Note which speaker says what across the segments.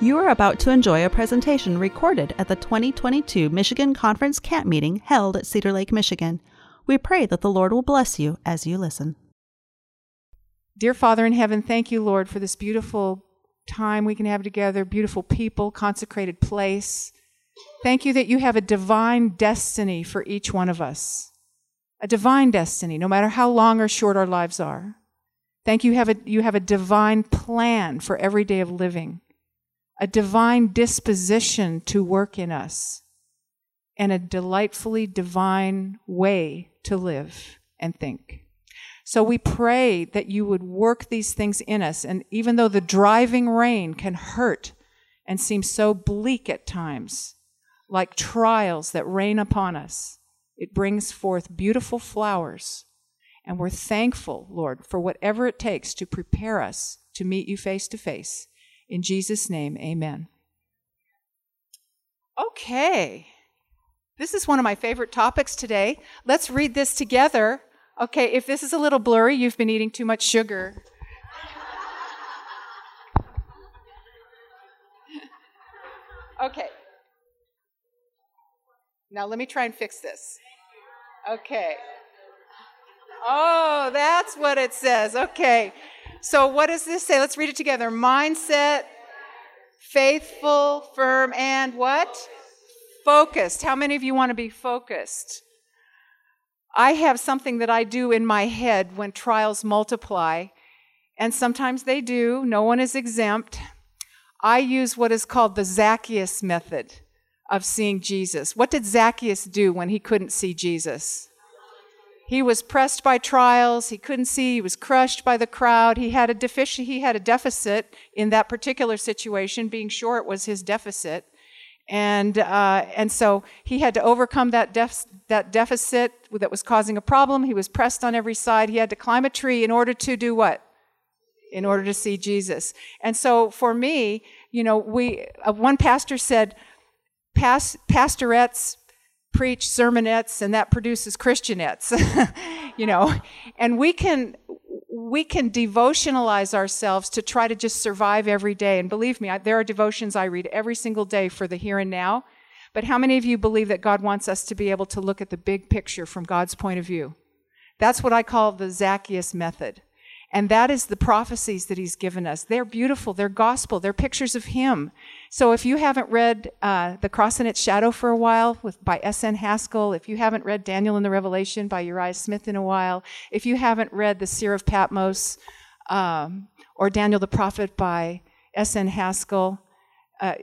Speaker 1: You are about to enjoy a presentation recorded at the 2022 Michigan Conference Camp Meeting held at Cedar Lake, Michigan. We pray that the Lord will bless you as you listen.
Speaker 2: Dear Father in heaven, thank you, Lord, for this beautiful time we can have together, beautiful people, consecrated place. Thank you that you have a divine destiny for each one of us. A divine destiny, no matter how long or short our lives are. Thank you, have a, you have a divine plan for every day of living a divine disposition to work in us, and a delightfully divine way to live and think. So we pray that you would work these things in us. And even though the driving rain can hurt and seem so bleak at times, like trials that rain upon us, it brings forth beautiful flowers. And we're thankful, Lord, for whatever it takes to prepare us to meet you face to face in Jesus' name, amen. Okay. This is one of my favorite topics today. Let's read this together. Okay, if this is a little blurry, you've been eating too much sugar. okay. Now let me try and fix this. Okay. Oh, that's what it says. Okay. So, what does this say? Let's read it together. Mindset, faithful, firm, and what? Focused. How many of you want to be focused? I have something that I do in my head when trials multiply, and sometimes they do. No one is exempt. I use what is called the Zacchaeus method of seeing Jesus. What did Zacchaeus do when he couldn't see Jesus? He was pressed by trials. He couldn't see. He was crushed by the crowd. He had a deficit. He had a deficit in that particular situation. Being short was his deficit, and uh, and so he had to overcome that def- that deficit that was causing a problem. He was pressed on every side. He had to climb a tree in order to do what? In order to see Jesus. And so for me, you know, we uh, one pastor said, Past, pastorettes preach sermonettes and that produces christianettes you know and we can we can devotionalize ourselves to try to just survive every day and believe me I, there are devotions i read every single day for the here and now but how many of you believe that god wants us to be able to look at the big picture from god's point of view that's what i call the zacchaeus method and that is the prophecies that he's given us. They're beautiful. They're gospel. They're pictures of him. So if you haven't read uh, The Cross and Its Shadow for a while with, by S.N. Haskell, if you haven't read Daniel in the Revelation by Uriah Smith in a while, if you haven't read The Seer of Patmos um, or Daniel the Prophet by S.N. Haskell, uh,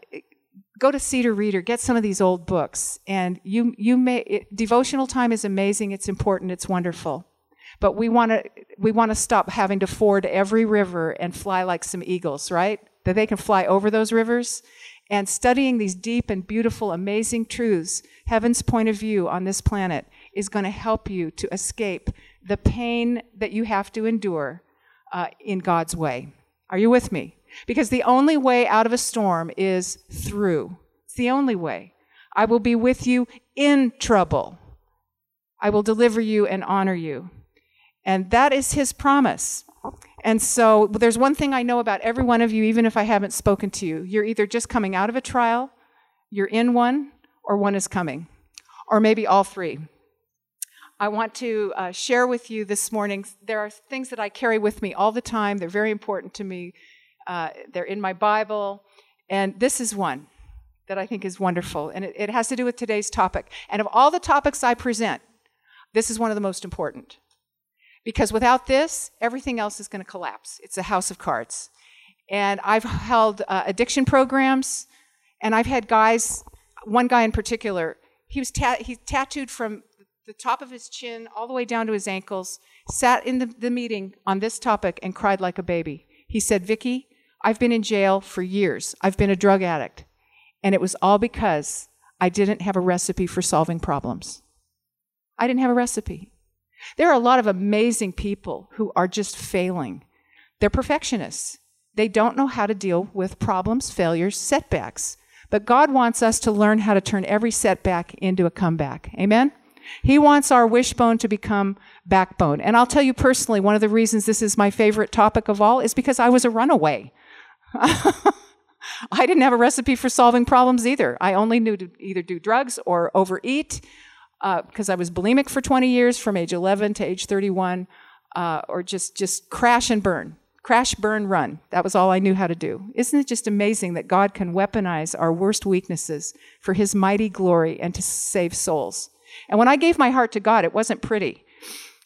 Speaker 2: go to Cedar Reader, get some of these old books, and you you may it, devotional time is amazing. It's important. It's wonderful. But we want to we want to stop having to ford every river and fly like some eagles, right? That they can fly over those rivers. And studying these deep and beautiful, amazing truths, heaven's point of view on this planet, is going to help you to escape the pain that you have to endure uh, in God's way. Are you with me? Because the only way out of a storm is through. It's the only way. I will be with you in trouble. I will deliver you and honor you. And that is his promise. And so there's one thing I know about every one of you, even if I haven't spoken to you. You're either just coming out of a trial, you're in one, or one is coming, or maybe all three. I want to uh, share with you this morning. There are things that I carry with me all the time. They're very important to me. Uh, they're in my Bible. And this is one that I think is wonderful. And it, it has to do with today's topic. And of all the topics I present, this is one of the most important. Because without this, everything else is going to collapse. It's a house of cards. And I've held uh, addiction programs, and I've had guys, one guy in particular, he was ta- he tattooed from the top of his chin all the way down to his ankles, sat in the, the meeting on this topic and cried like a baby. He said, Vicki, I've been in jail for years. I've been a drug addict. And it was all because I didn't have a recipe for solving problems. I didn't have a recipe. There are a lot of amazing people who are just failing. They're perfectionists. They don't know how to deal with problems, failures, setbacks. But God wants us to learn how to turn every setback into a comeback. Amen? He wants our wishbone to become backbone. And I'll tell you personally, one of the reasons this is my favorite topic of all is because I was a runaway. I didn't have a recipe for solving problems either. I only knew to either do drugs or overeat because uh, I was bulimic for 20 years from age 11 to age 31, uh, or just, just crash and burn. Crash, burn, run. That was all I knew how to do. Isn't it just amazing that God can weaponize our worst weaknesses for his mighty glory and to save souls? And when I gave my heart to God, it wasn't pretty.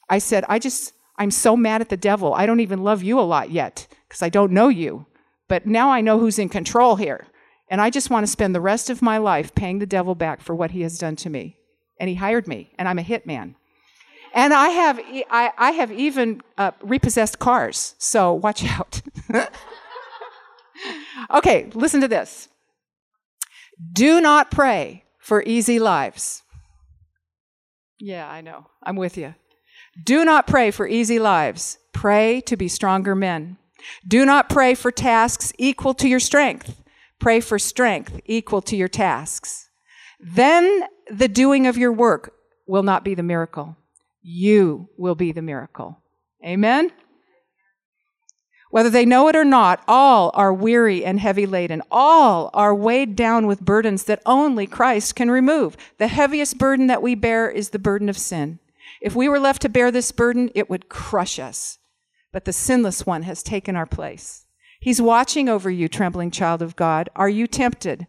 Speaker 2: I said, I just, I'm so mad at the devil. I don't even love you a lot yet because I don't know you. But now I know who's in control here. And I just want to spend the rest of my life paying the devil back for what he has done to me and he hired me, and I'm a hitman. And I have, I, I have even uh, repossessed cars, so watch out. okay, listen to this. Do not pray for easy lives. Yeah, I know. I'm with you. Do not pray for easy lives. Pray to be stronger men. Do not pray for tasks equal to your strength. Pray for strength equal to your tasks. Then the doing of your work will not be the miracle. You will be the miracle. Amen? Whether they know it or not, all are weary and heavy laden. All are weighed down with burdens that only Christ can remove. The heaviest burden that we bear is the burden of sin. If we were left to bear this burden, it would crush us. But the sinless one has taken our place. He's watching over you, trembling child of God. Are you tempted?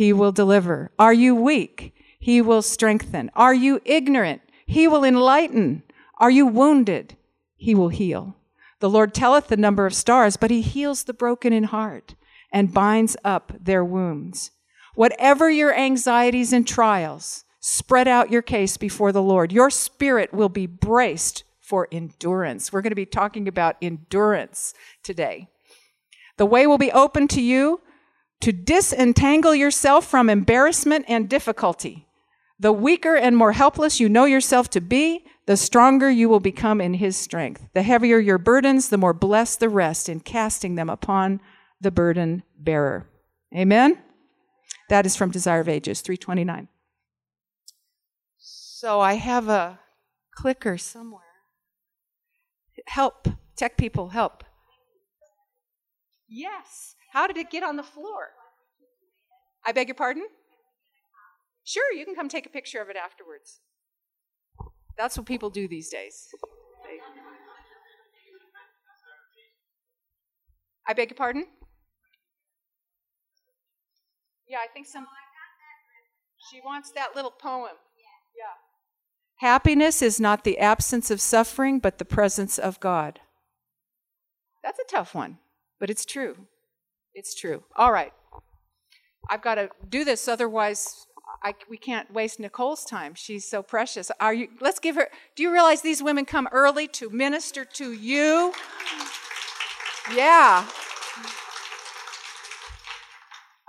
Speaker 2: He will deliver. Are you weak? He will strengthen. Are you ignorant? He will enlighten. Are you wounded? He will heal. The Lord telleth the number of stars, but he heals the broken in heart and binds up their wounds. Whatever your anxieties and trials, spread out your case before the Lord. Your spirit will be braced for endurance. We're going to be talking about endurance today. The way will be open to you to disentangle yourself from embarrassment and difficulty. The weaker and more helpless you know yourself to be, the stronger you will become in his strength. The heavier your burdens, the more blessed the rest in casting them upon the burden bearer. Amen? That is from Desire of Ages, 329. So I have a clicker somewhere. Help. Tech people, help. Yes. How did it get on the floor? I beg your pardon? Sure, you can come take a picture of it afterwards. That's what people do these days. They... I beg your pardon? Yeah, I think some. She wants that little poem. Yeah. Happiness is not the absence of suffering, but the presence of God. That's a tough one, but it's true. It's true. All right. I've got to do this, otherwise I, we can't waste Nicole's time. She's so precious. Are you? Let's give her. Do you realize these women come early to minister to you? Yeah.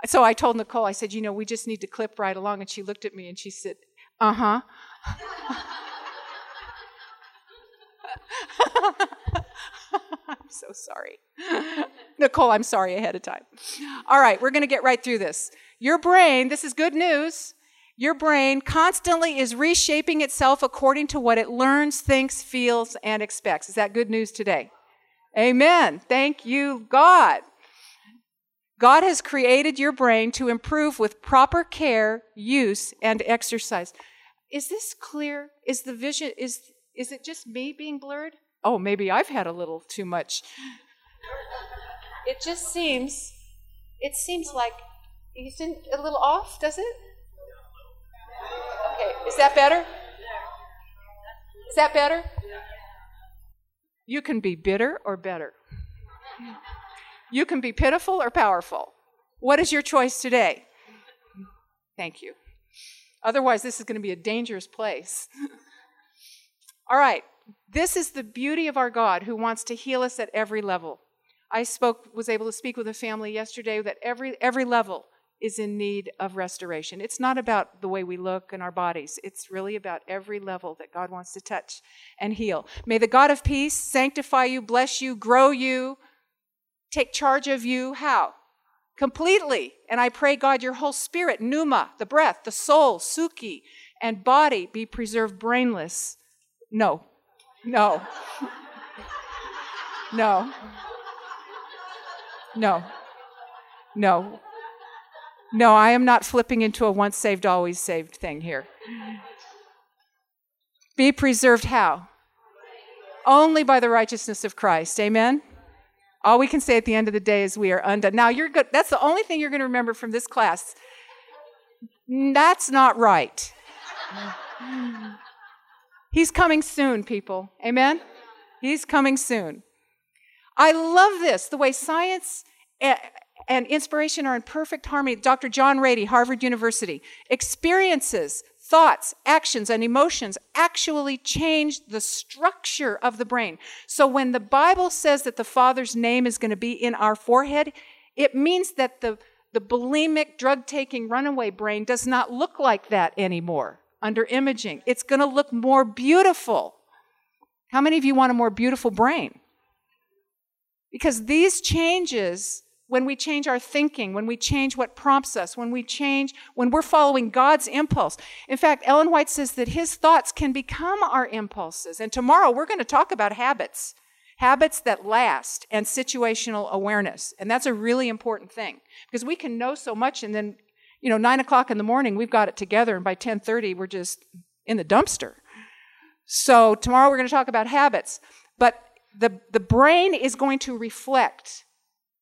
Speaker 2: So I told Nicole. I said, you know, we just need to clip right along. And she looked at me and she said, uh huh. I'm so sorry. Nicole, I'm sorry ahead of time. All right, we're going to get right through this. Your brain, this is good news. Your brain constantly is reshaping itself according to what it learns, thinks, feels, and expects. Is that good news today? Amen. Thank you, God. God has created your brain to improve with proper care, use, and exercise. Is this clear? Is the vision is is it just me being blurred? Oh, maybe I've had a little too much. It just seems it seems like he's a little off, does it? Okay, is that better? Is that better? You can be bitter or better. You can be pitiful or powerful. What is your choice today? Thank you. Otherwise, this is going to be a dangerous place. All right. This is the beauty of our God who wants to heal us at every level. I spoke was able to speak with a family yesterday that every every level is in need of restoration. It's not about the way we look and our bodies, it's really about every level that God wants to touch and heal. May the God of peace sanctify you, bless you, grow you, take charge of you. How? Completely. And I pray, God, your whole spirit, pneuma, the breath, the soul, psuche, and body be preserved brainless. No. No. no. No. No. No, I am not flipping into a once saved, always saved thing here. Be preserved how? Only by the righteousness of Christ. Amen? All we can say at the end of the day is we are undone. Now, you're good. That's the only thing you're going to remember from this class. That's not right. He's coming soon, people. Amen? He's coming soon. I love this, the way science eh, and inspiration are in perfect harmony. Dr. John Ratey, Harvard University, experiences, thoughts, actions, and emotions actually change the structure of the brain. So when the Bible says that the Father's name is going to be in our forehead, it means that the, the bulimic, drug taking, runaway brain does not look like that anymore under imaging. It's going to look more beautiful. How many of you want a more beautiful brain? Because these changes when we change our thinking, when we change what prompts us, when we change, when we're following God's impulse. In fact, Ellen White says that his thoughts can become our impulses. And tomorrow we're going to talk about habits, habits that last, and situational awareness. And that's a really important thing because we can know so much and then, you know, nine o'clock in the morning, we've got it together, and by 10:30, we're just in the dumpster. So tomorrow we're going to talk about habits. But the, the brain is going to reflect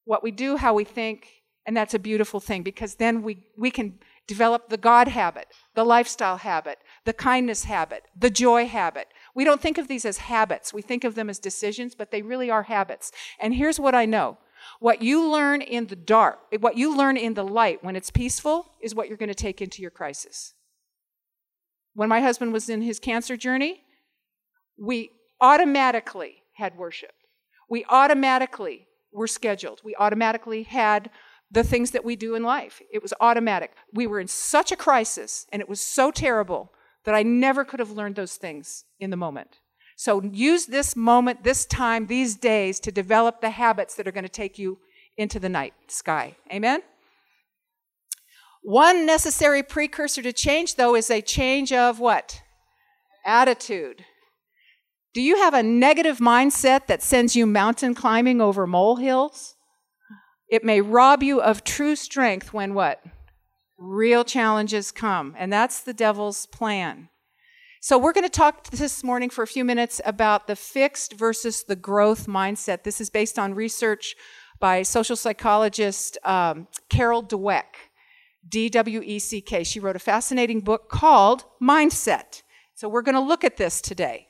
Speaker 2: what we do, how we think, and that's a beautiful thing because then we, we can develop the God habit, the lifestyle habit, the kindness habit, the joy habit. We don't think of these as habits, we think of them as decisions, but they really are habits. And here's what I know what you learn in the dark, what you learn in the light when it's peaceful, is what you're going to take into your crisis. When my husband was in his cancer journey, we automatically had worship. We automatically were scheduled. We automatically had the things that we do in life. It was automatic. We were in such a crisis and it was so terrible that I never could have learned those things in the moment. So use this moment, this time, these days to develop the habits that are going to take you into the night sky. Amen? One necessary precursor to change, though, is a change of what? Attitude. Do you have a negative mindset that sends you mountain climbing over molehills? It may rob you of true strength when what? Real challenges come. And that's the devil's plan. So, we're going to talk this morning for a few minutes about the fixed versus the growth mindset. This is based on research by social psychologist um, Carol Dweck, D W E C K. She wrote a fascinating book called Mindset. So, we're going to look at this today.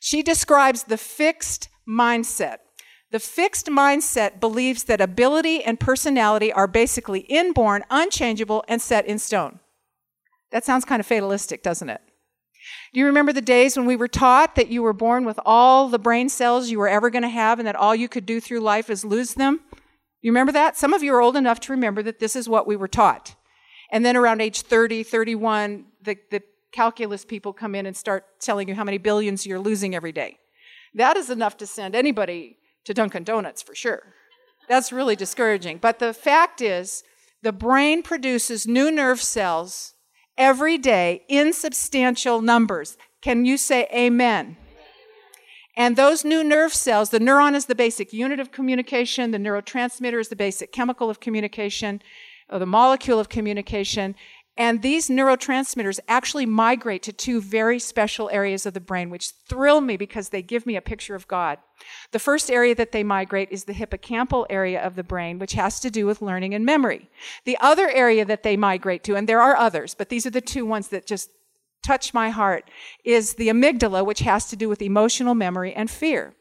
Speaker 2: She describes the fixed mindset. The fixed mindset believes that ability and personality are basically inborn, unchangeable, and set in stone. That sounds kind of fatalistic, doesn't it? Do you remember the days when we were taught that you were born with all the brain cells you were ever going to have and that all you could do through life is lose them? You remember that? Some of you are old enough to remember that this is what we were taught. And then around age 30, 31, the, the calculus people come in and start telling you how many billions you're losing every day. That is enough to send anybody to Dunkin' Donuts for sure. That's really discouraging. But the fact is, the brain produces new nerve cells every day in substantial numbers. Can you say amen? And those new nerve cells, the neuron is the basic unit of communication, the neurotransmitter is the basic chemical of communication, or the molecule of communication, and these neurotransmitters actually migrate to two very special areas of the brain, which thrill me because they give me a picture of God. The first area that they migrate is the hippocampal area of the brain, which has to do with learning and memory. The other area that they migrate to, and there are others, but these are the two ones that just touch my heart, is the amygdala, which has to do with emotional memory and fear.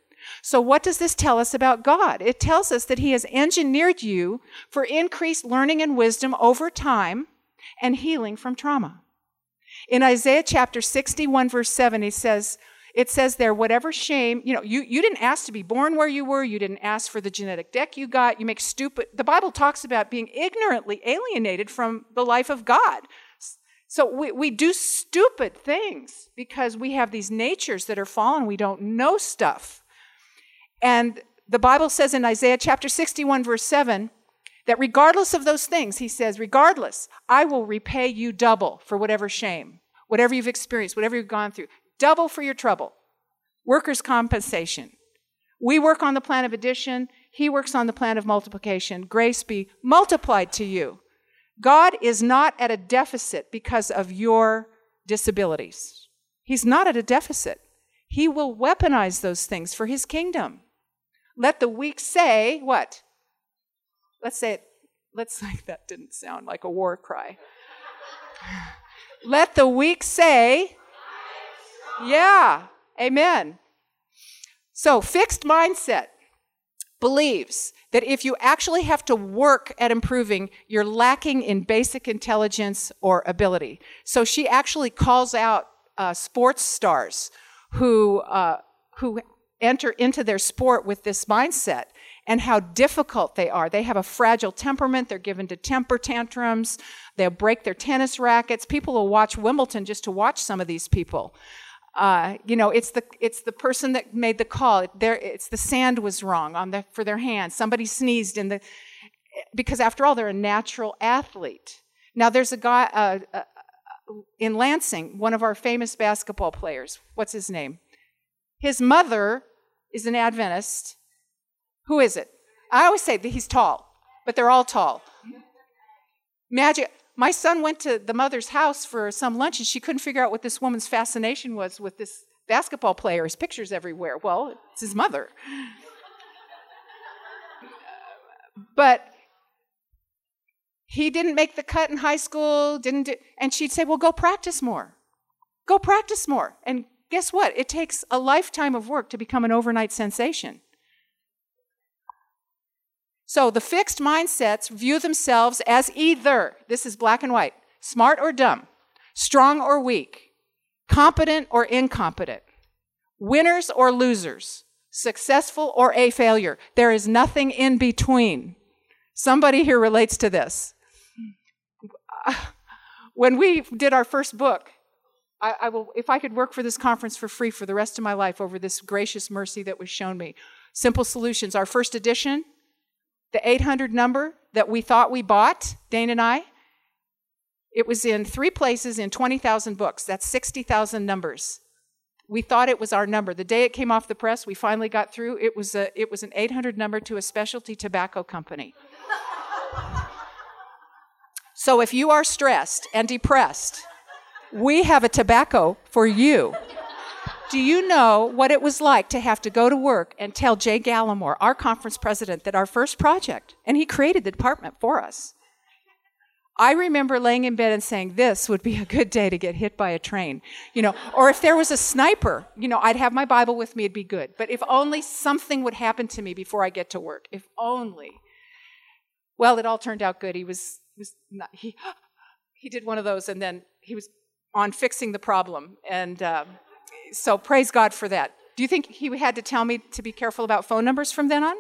Speaker 2: So, what does this tell us about God? It tells us that He has engineered you for increased learning and wisdom over time and healing from trauma. In Isaiah chapter 61, verse 7, it says, it says there, whatever shame, you know, you, you didn't ask to be born where you were, you didn't ask for the genetic deck you got, you make stupid. The Bible talks about being ignorantly alienated from the life of God. So we, we do stupid things because we have these natures that are fallen, we don't know stuff. And the Bible says in Isaiah chapter 61, verse 7, that regardless of those things, he says, regardless, I will repay you double for whatever shame, whatever you've experienced, whatever you've gone through, double for your trouble. Workers' compensation. We work on the plan of addition, he works on the plan of multiplication. Grace be multiplied to you. God is not at a deficit because of your disabilities. He's not at a deficit. He will weaponize those things for his kingdom. Let the weak say, what? Let's say it. Let's say that didn't sound like a war cry. Let the weak say, yeah, amen. So, fixed mindset believes that if you actually have to work at improving, you're lacking in basic intelligence or ability. So, she actually calls out uh, sports stars who, uh, who enter into their sport with this mindset and how difficult they are. They have a fragile temperament. They're given to temper tantrums. They'll break their tennis rackets. People will watch Wimbledon just to watch some of these people. Uh, you know, it's the it's the person that made the call. There, it's the sand was wrong on the for their hand. Somebody sneezed in the because after all, they're a natural athlete. Now, there's a guy uh, uh, in Lansing, one of our famous basketball players. What's his name? His mother is an Adventist. Who is it? I always say that he's tall, but they're all tall. Magic. My son went to the mother's house for some lunch and she couldn't figure out what this woman's fascination was with this basketball player. His pictures everywhere. Well, it's his mother. but he didn't make the cut in high school, didn't do, and she'd say, "Well, go practice more. Go practice more." And guess what? It takes a lifetime of work to become an overnight sensation. So the fixed mindsets view themselves as either, this is black and white, smart or dumb, strong or weak, competent or incompetent, winners or losers, successful or a failure. There is nothing in between. Somebody here relates to this. When we did our first book, I, I, will, if I could work for this conference for free for the rest of my life over this gracious mercy that was shown me. Simple Solutions, our first edition, the 800 number that we thought we bought, Dane and I, it was in three places in 20,000 books. That's 60,000 numbers. We thought it was our number. The day it came off the press, we finally got through. It was, a, it was an 800 number to a specialty tobacco company. so if you are stressed and depressed, we have a tobacco for you. Do you know what it was like to have to go to work and tell Jay Gallimore, our conference president, that our first project, and he created the department for us. I remember laying in bed and saying, This would be a good day to get hit by a train. You know, or if there was a sniper, you know, I'd have my Bible with me, it'd be good. But if only something would happen to me before I get to work. If only. Well, it all turned out good. He was, was not, he, he did one of those and then he was on fixing the problem. And, um, so praise God for that. Do you think he had to tell me to be careful about phone numbers from then on?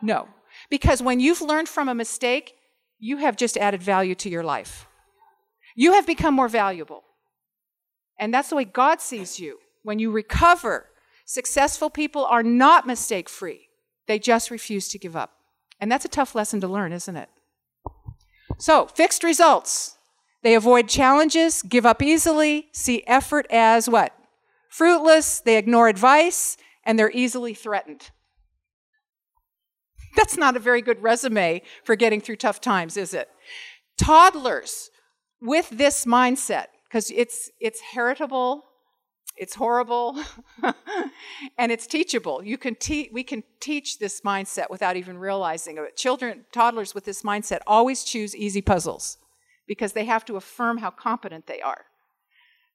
Speaker 2: No. Because when you've learned from a mistake, you have just added value to your life. You have become more valuable. And that's the way God sees you. When you recover, successful people are not mistake free, they just refuse to give up. And that's a tough lesson to learn, isn't it? So, fixed results. They avoid challenges, give up easily, see effort as what? Fruitless, they ignore advice, and they're easily threatened. That's not a very good resume for getting through tough times, is it? Toddlers with this mindset, because it's, it's heritable, it's horrible, and it's teachable. You can te- we can teach this mindset without even realizing it. Children, toddlers with this mindset always choose easy puzzles because they have to affirm how competent they are.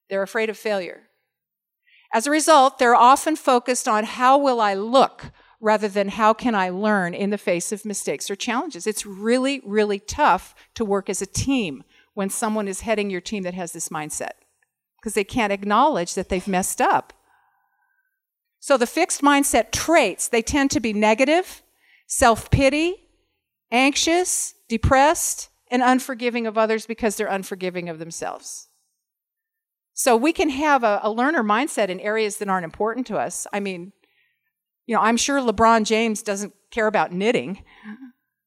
Speaker 2: They're afraid of failure. As a result, they're often focused on how will I look rather than how can I learn in the face of mistakes or challenges. It's really, really tough to work as a team when someone is heading your team that has this mindset because they can't acknowledge that they've messed up. So the fixed mindset traits, they tend to be negative, self-pity, anxious, depressed, and unforgiving of others because they're unforgiving of themselves. So we can have a, a, learner mindset in areas that aren't important to us. I mean, you know, I'm sure LeBron James doesn't care about knitting,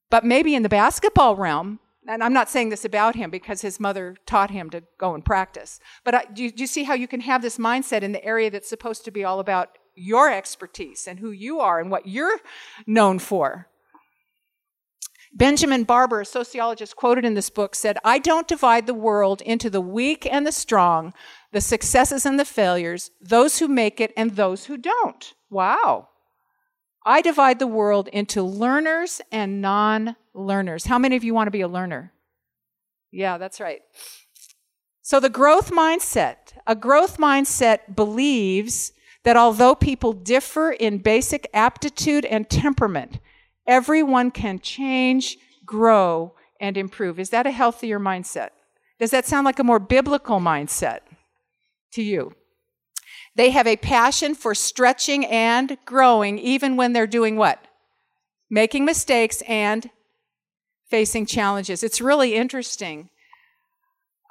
Speaker 2: but maybe in the basketball realm, and I'm not saying this about him because his mother taught him to go and practice, but I, do, you, do you see how you can have this mindset in the area that's supposed to be all about your expertise and who you are and what you're known for. Benjamin Barber, a sociologist quoted in this book, said, I don't divide the world into the weak and the strong, the successes and the failures, those who make it and those who don't. Wow. I divide the world into learners and non learners. How many of you want to be a learner? Yeah, that's right. So, the growth mindset, a growth mindset believes that although people differ in basic aptitude and temperament, everyone can change, grow, and improve. Is that a healthier mindset? Does that sound like a more biblical mindset to you? They have a passion for stretching and growing, even when they're doing what? Making mistakes and facing challenges. It's really interesting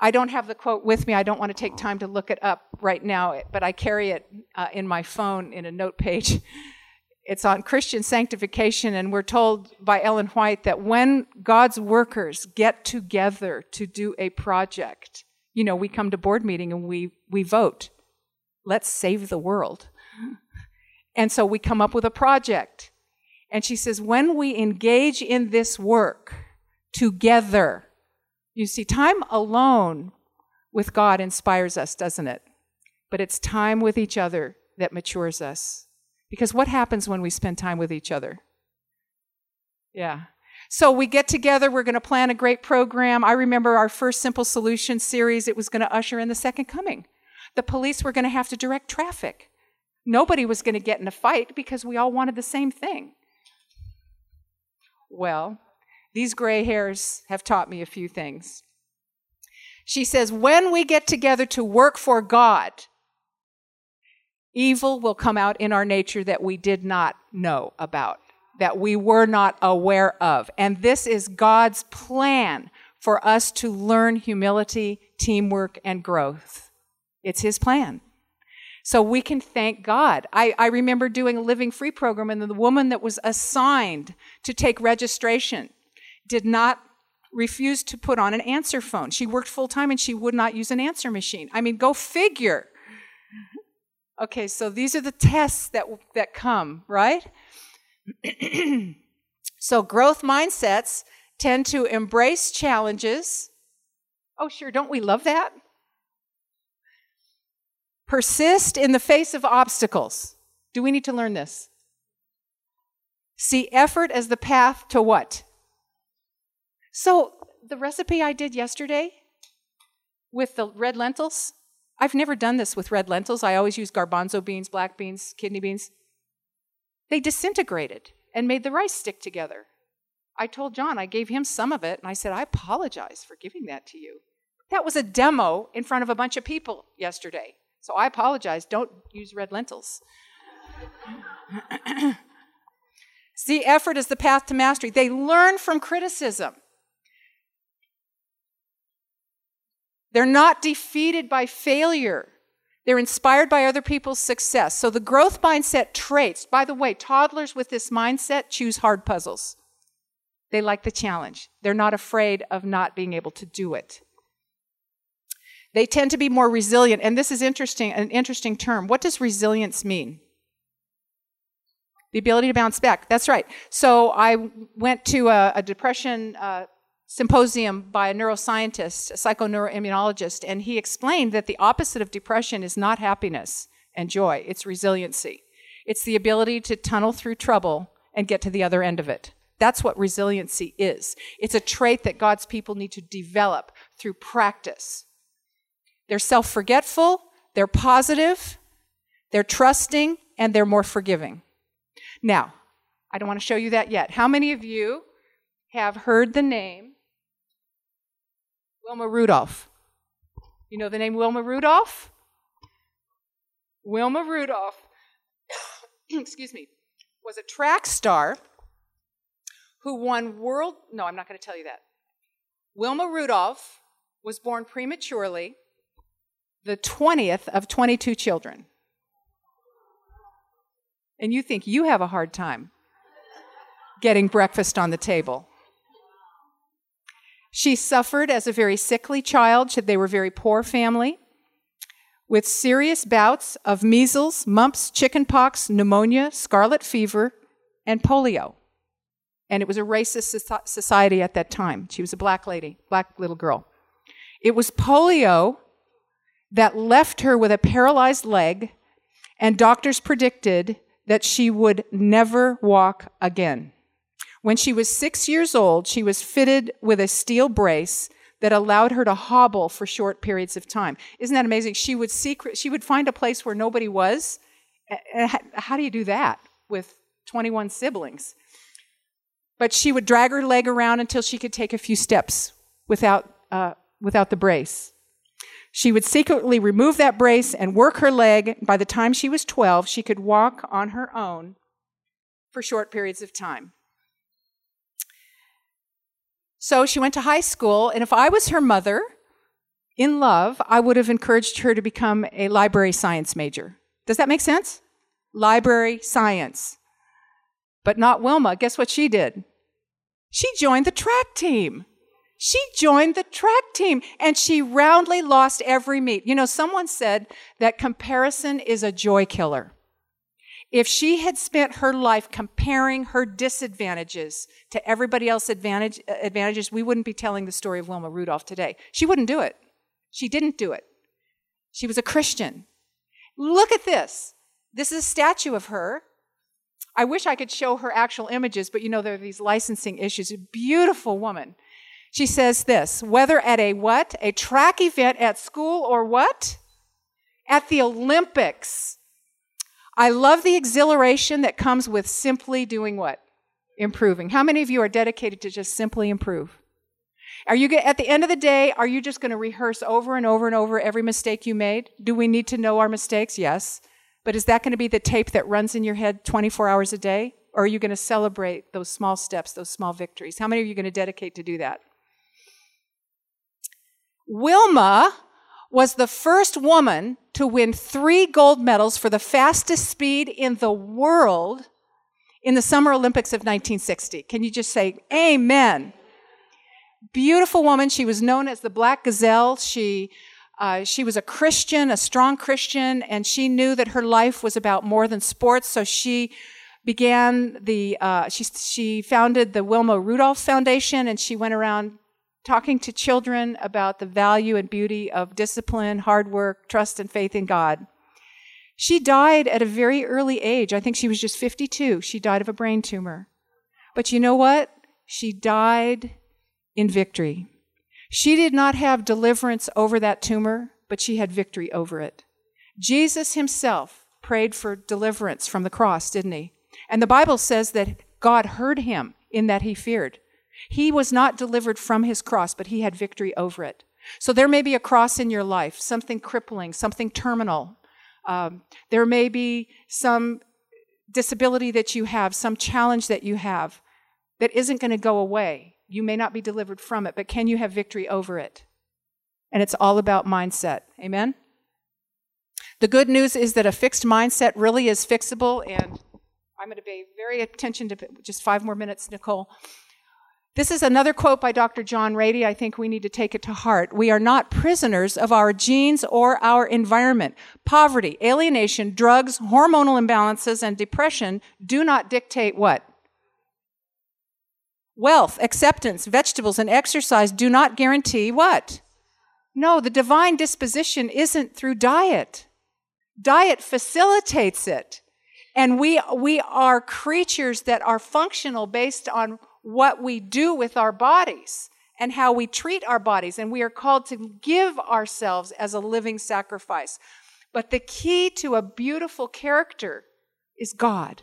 Speaker 2: I don't have the quote with me. I don't want to take time to look it up right now, but I carry it uh, in my phone in a note page. It's on Christian sanctification, and we're told by Ellen White that when God's workers get together to do a project, you know, we come to board meeting and we, we vote. Let's save the world. And so we come up with a project. And she says, when we engage in this work together, you see, time alone with God inspires us, doesn't it? But it's time with each other that matures us. Because what happens when we spend time with each other? Yeah. So we get together, we're going to plan a great program. I remember our first Simple Solution series, it was going to usher in the second coming. The police were going to have to direct traffic. Nobody was going to get in a fight because we all wanted the same thing. Well, these gray hairs have taught me a few things. She says, when we get together to work for God, evil will come out in our nature that we did not know about, that we were not aware of. And this is God's plan for us to learn humility, teamwork, and growth. It's His plan. So we can thank God. I, I remember doing a Living Free program, and the woman that was assigned to take registration did not refuse to put on an answer phone. She worked full time and she would not use an answer machine. I mean, go figure. Okay, so these are the tests that that come, right? so growth mindsets tend to embrace challenges. Oh, sure, don't we love that? Persist in the face of obstacles. Do we need to learn this? See effort as the path to what? So, the recipe I did yesterday with the red lentils, I've never done this with red lentils. I always use garbanzo beans, black beans, kidney beans. They disintegrated and made the rice stick together. I told John, I gave him some of it, and I said, I apologize for giving that to you. That was a demo in front of a bunch of people yesterday. So I apologize. Don't use red lentils. See, effort is the path to mastery. They learn from criticism. They're not defeated by failure. They're inspired by other people's success. So the growth mindset traits, by the way, toddlers with this mindset choose hard puzzles. They like the challenge. They're not afraid of not being able to do it. They tend to be more resilient. And this is interesting, an interesting term. What does resilience mean? The ability to bounce back. That's right. So I went to a, a depression uh, symposium by a neuroscientist, a psychoneuroimmunologist, and he explained that the opposite of depression is not happiness and joy, it's resiliency. It's the ability to tunnel through trouble and get to the other end of it. That's what resiliency is. It's a trait that God's people need to develop through practice. They're self forgetful, they're positive, they're trusting, and they're more forgiving. Now, I don't want to show you that yet. How many of you have heard the name Wilma Rudolph. You know the name Wilma Rudolph? Wilma Rudolph, excuse me, was a track star who won world. No, I'm not going to tell you that. Wilma Rudolph was born prematurely, the 20th of 22 children. And you think you have a hard time getting breakfast on the table. She suffered as a very sickly child. They were a very poor family. with serious bouts of measles, mumps, chickenpox, pneumonia, scarlet fever, and polio. And it was a racist society at that time. She was a black lady, black little girl. It was polio that left her with a paralyzed leg, and doctors predicted that she would never walk again. When she was six years old, she was fitted with a steel brace that allowed her to hobble for short periods of time. Isn't that amazing? She would secret, she would find a place where nobody was. How do you do that with 21 siblings? But she would drag her leg around until she could take a few steps without, uh, without the brace. She would secretly remove that brace and work her leg. By the time she was 12, she could walk on her own for short periods of time. So she went to high school, and if I was her mother, in love, I would have encouraged her to become a library science major. Does that make sense? Library science. But not Wilma. Guess what she did? She joined the track team. She joined the track team and she roundly lost every meet. You know, someone said that comparison is a joy killer. If she had spent her life comparing her disadvantages to everybody else's advantage, uh, advantages, we wouldn't be telling the story of Wilma Rudolph today. She wouldn't do it. She didn't do it. She was a Christian. Look at this. This is a statue of her. I wish I could show her actual images, but you know, there are these licensing issues. A beautiful woman. She says this whether at a what? A track event at school or what? At the Olympics. I love the exhilaration that comes with simply doing what? Improving. How many of you are dedicated to just simply improve? Are you at the end of the day, are you just going to rehearse over and over and over every mistake you made? Do we need to know our mistakes? Yes. But is that going to be the tape that runs in your head 24 hours a day? Or are you going to celebrate those small steps, those small victories? How many of you are going to dedicate to do that? Wilma was the first woman to win three gold medals for the fastest speed in the world in the Summer Olympics of 1960. Can you just say amen? Beautiful woman. She was known as the Black Gazelle. She, uh, she was a Christian, a strong Christian, and she knew that her life was about more than sports. So she began the, uh, she, she founded the Wilma Rudolph Foundation, and she went around talking to children about the value and beauty of discipline, hard work, trust, and faith in God. She died at a very early age. I think she was just 52. She died of a brain tumor. But you know what? She died in victory. She did not have deliverance over that tumor, but she had victory over it. Jesus himself prayed for deliverance from the cross, didn't he? And the Bible says that God heard him in that he feared. He was not delivered from his cross, but he had victory over it. So there may be a cross in your life, something crippling, something terminal. Um, there may be some disability that you have, some challenge that you have that isn't going to go away. You may not be delivered from it, but can you have victory over it? And it's all about mindset. Amen? The good news is that a fixed mindset really is fixable, and I'm going to pay very attention to just five more minutes, Nicole. This is another quote by Dr. John Ratey. I think we need to take it to heart. We are not prisoners of our genes or our environment. Poverty, alienation, drugs, hormonal imbalances, and depression do not dictate what? Wealth, acceptance, vegetables, and exercise do not guarantee what? No, the divine disposition isn't through diet. Diet facilitates it. And we, we are creatures that are functional based on what we do with our bodies and how we treat our bodies. And we are called to give ourselves as a living sacrifice. But the key to a beautiful character is God.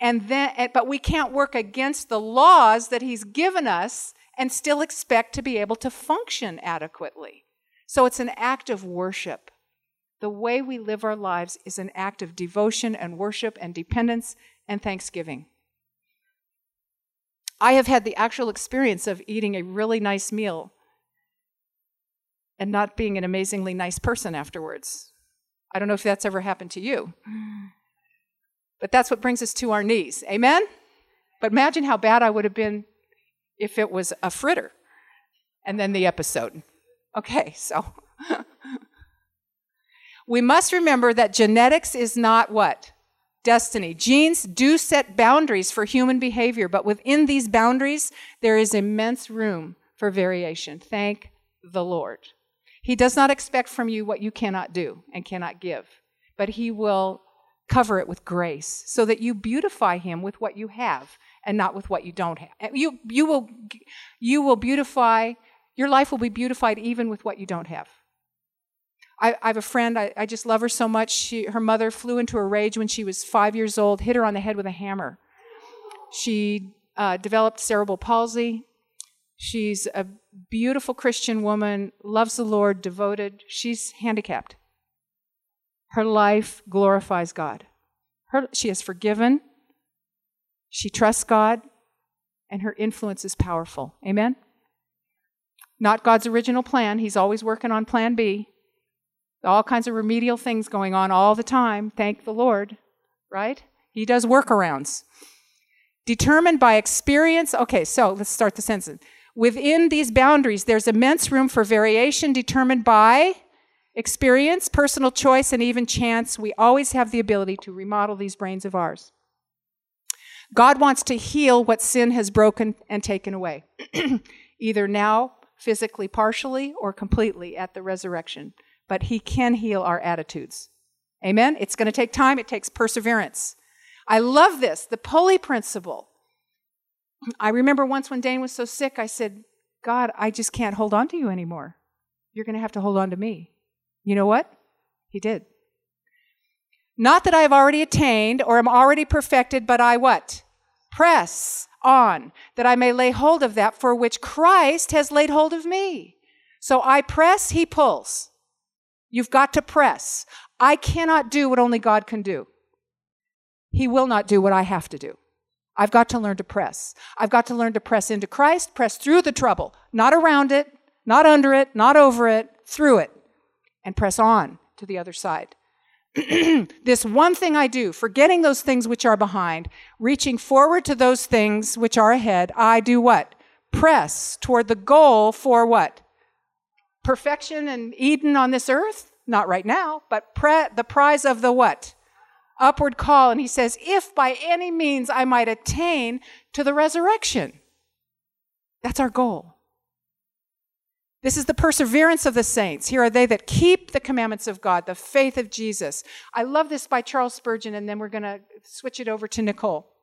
Speaker 2: And then, but we can't work against the laws that He's given us and still expect to be able to function adequately. So it's an act of worship. The way we live our lives is an act of devotion and worship and dependence and thanksgiving. I have had the actual experience of eating a really nice meal and not being an amazingly nice person afterwards. I don't know if that's ever happened to you. But that's what brings us to our knees. Amen? But imagine how bad I would have been if it was a fritter and then the episode. Okay, so. We must remember that genetics is not what? Destiny. Genes do set boundaries for human behavior, but within these boundaries, there is immense room for variation. Thank the Lord. He does not expect from you what you cannot do and cannot give, but He will cover it with grace so that you beautify Him with what you have and not with what you don't have. You, you, will, you will beautify, your life will be beautified even with what you don't have. I, I have a friend, I, I, just love her so much. She, her mother flew into a rage when she was five years old, hit her on the head with a hammer. She uh, developed cerebral palsy. She's a beautiful Christian woman, loves the Lord, devoted. She's handicapped. Her life glorifies God. Her, she is forgiven. She trusts God, and her influence is powerful. Amen? Not God's original plan. He's always working on plan B. All kinds of remedial things going on all the time. Thank the Lord, right? He does workarounds. Determined by experience. Okay, so let's start the sentence. Within these boundaries, there's immense room for variation determined by experience, personal choice, and even chance. We always have the ability to remodel these brains of ours. God wants to heal what sin has broken and taken away, either now, physically, partially, or completely at the resurrection. But He can heal our attitudes. Amen? It's going to take time, it takes perseverance. I love this, the pulley principle. I remember once when Dane was so sick, I said, God, I just can't hold on to you anymore. You're going to have to hold on to me. You know what? He did. Not that I have already attained or am already perfected, but I what? Press on, that I may lay hold of that for which Christ has laid hold of me. So I press, he pulls. You've got to press. I cannot do what only God can do. He will not do what I have to do. I've got to learn to press. I've got to learn to press into Christ, press through the trouble, not around it, not under it, not over it, through it, and press on to the other side. this one thing I do, forgetting those things which are behind, reaching forward to those things which are ahead, I do what? Press toward the goal for what? Perfection and Eden on this earth? Not right now, but pre- the prize of the what? Upward call. And he says, if by any means I might attain to the resurrection. That's our goal. This is the perseverance of the saints. Here are they that keep the commandments of God, the faith of Jesus. I love this by Charles Spurgeon, and then we're going to switch it over to Nicole.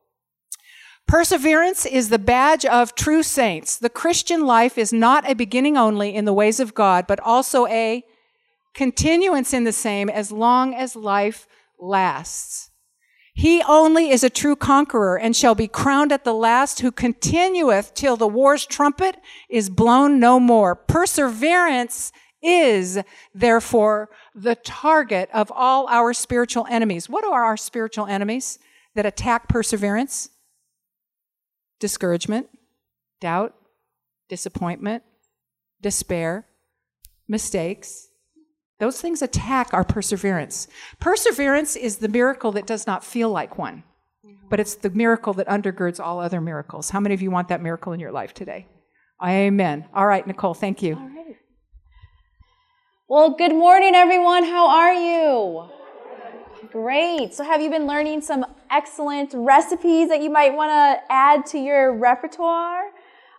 Speaker 2: Perseverance is the badge of true saints. The Christian life is not a beginning only in the ways of God, but also a continuance in the same as long as life lasts. He only is a true conqueror and shall be crowned at the last who continueth till the war's trumpet is blown no more. Perseverance is therefore the target of all our spiritual enemies. What are our spiritual enemies that attack perseverance? Discouragement, doubt, disappointment, despair, mistakes, those things attack our perseverance. Perseverance is the miracle that does not feel like one, mm-hmm. but it's the miracle that undergirds all other miracles. How many of you want that miracle in your life today? Amen. All right, Nicole, thank you.
Speaker 3: All right. Well, good morning, everyone. How are you? Great. So, have you been learning some excellent recipes that you might want to add to your repertoire?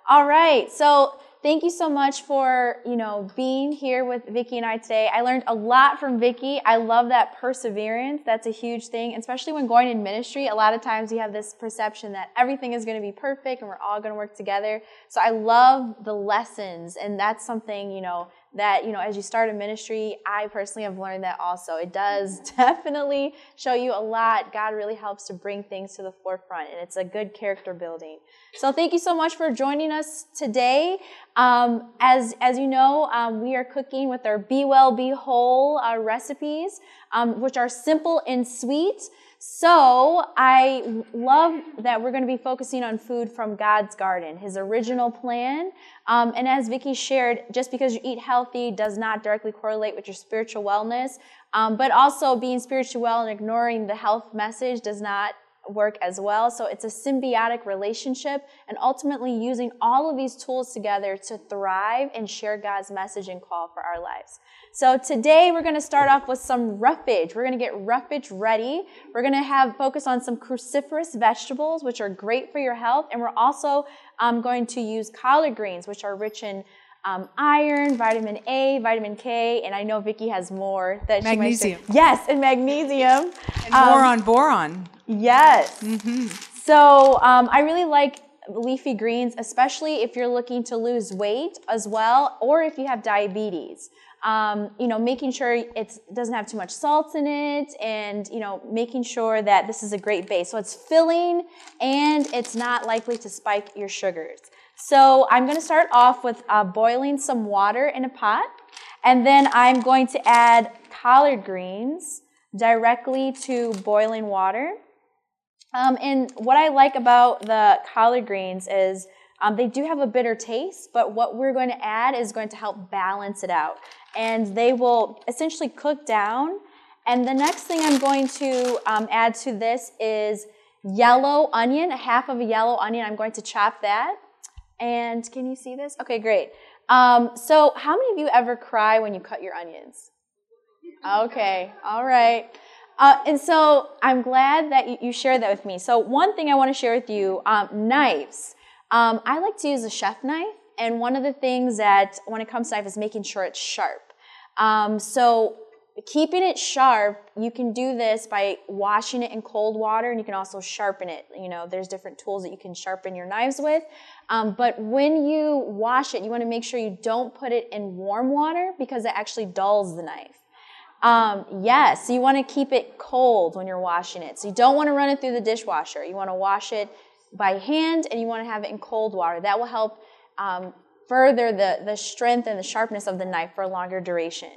Speaker 3: All right. So, thank you so much for, you know, being here with Vicki and I today. I learned a lot from Vicki. I love that perseverance. That's a huge thing, especially when going in ministry. A lot of times you have this perception that everything is going to be perfect and we're all going to work together. So I love the lessons and that's something, you know, that, you know, as you start a ministry, I personally have learned that also. It does definitely show you a lot. God really helps to bring things to the forefront, and it's a good character building. So thank you so much for joining us today. Um, as, as you know, um, we are cooking with our Be Well, Be Whole uh, recipes, um, which are simple and sweet. So I love that we're going to be focusing on food from God's garden, His original plan. Um, and as Vicki shared, just because you eat healthy does not directly correlate with your spiritual wellness. Um, but also being spiritually well and ignoring the health message does not work as well. So it's a symbiotic relationship and ultimately using all of these tools together to thrive and share God's message and call for our lives. So today we're going to start off with some roughage. We're going to get roughage ready. We're going to have focus on some cruciferous vegetables, which are great for your health. And we're also um, going to use collard greens, which are rich in um, iron, vitamin A, vitamin K, and I know Vicki has more that
Speaker 2: magnesium.
Speaker 3: She might yes, and magnesium.
Speaker 2: And um, more on boron.
Speaker 3: Yes. Mm-hmm. So um, I really like leafy greens, especially if you're looking to lose weight as well, or if you have diabetes. Um, you know, making sure it doesn't have too much salt in it, and you know, making sure that this is a great base. So it's filling, and it's not likely to spike your sugars. So I'm going to start off with uh, boiling some water in a pot, and then I'm going to add collard greens directly to boiling water. Um, and what I like about the collard greens is um, they do have a bitter taste, but what we're going to add is going to help balance it out. And they will essentially cook down. And the next thing I'm going to um, add to this is yellow onion, a half of a yellow onion. I'm going to chop that. And can you see this? Okay, great. Um, so, how many of you ever cry when you cut your onions? Okay, all right. Uh, and so I'm glad that you, shared that with me. So one thing I want to share with you, um, knives. Um, I like to use a chef knife, and one of the things that when it comes to knife is making sure it's sharp. Um, so keeping it sharp, you can do this by washing it in cold water, and you can also sharpen it. You know, there's different tools that you can sharpen your knives with. Um, but when you wash it, you want to make sure you don't put it in warm water because it actually dulls the knife. Um, yes, you want to keep it cold when you're washing it. So you don't want to run it through the dishwasher. You want to wash it by hand and you want to have it in cold water. That will help um, further the, the strength and the sharpness of the knife for a longer duration.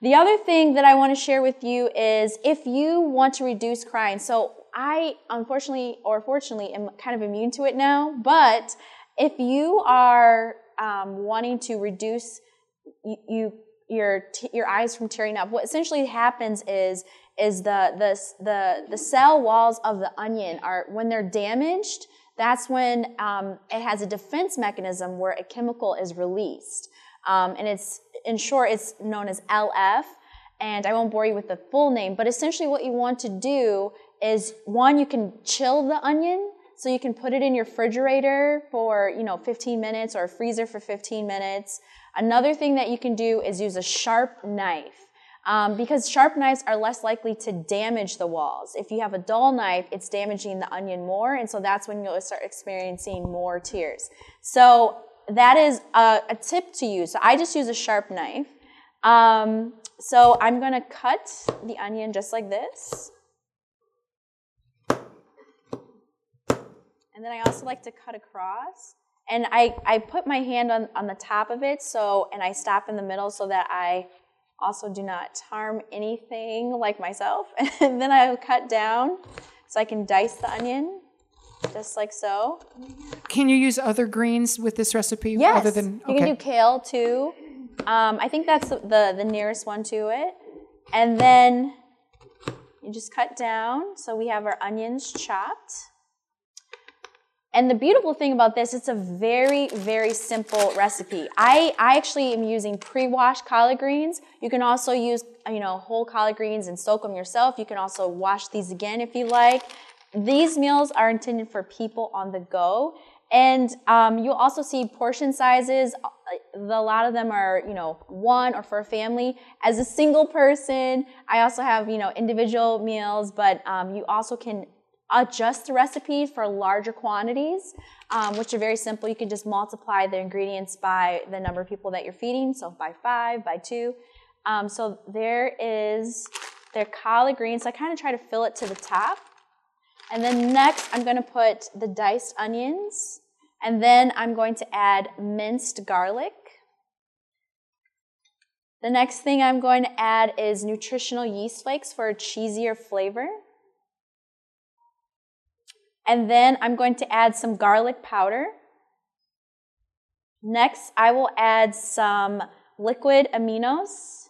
Speaker 3: The other thing that I want to share with you is if you want to reduce crying. So I, unfortunately or fortunately, am kind of immune to it now, but if you are um, wanting to reduce, you, you your t- your eyes from tearing up. What essentially happens is is the the the the cell walls of the onion are when they're damaged. That's when um, it has a defense mechanism where a chemical is released, um, and it's in short it's known as LF. And I won't bore you with the full name, but essentially what you want to do is one, you can chill the onion so you can put it in your refrigerator for, you know, 15 minutes or a freezer for 15 minutes. Another thing that you can do is use a sharp knife. Um, because sharp knives are less likely to damage the walls. If you have a dull knife, it's damaging the onion more, and so that's when you'll start experiencing more tears. So that is a, a tip to use. So I just use a sharp knife. Um, so I'm gonna cut the onion just like this. And then I also like to cut across. And I, I put my hand on, on the top of it, so and I stop in the middle so that I also do not harm anything like myself. And then I cut down so I can dice the onion just like so.
Speaker 2: Can you use other greens with this recipe?
Speaker 3: Yes,
Speaker 2: other than,
Speaker 3: okay. you can do kale too. Um, I think that's the, the, nearest one to it. And then you just cut down. So we have our onions chopped. And the beautiful thing about this, it's a very, very simple recipe. I, I actually am using pre-washed collard greens. You can also use, you know, whole collard greens and soak them yourself. You can also wash these again if you like. These meals are intended for people on the go. And um, you'll also see portion sizes. A lot of them are, you know, one or for a family. As a single person, I also have, you know, individual meals, but um, you also can adjust the recipe for larger quantities, um, which are very simple. You can just multiply the ingredients by the number of people that you're feeding, so by five, by two. Um, so there is their collard greens. So I kind of try to fill it to the top. And then next, I'm going to put the diced onions, and then I'm going to add minced garlic. The next thing I'm going to add is nutritional yeast flakes for a cheesier flavor. And then I'm going to add some garlic powder. Next, I will add some liquid aminos.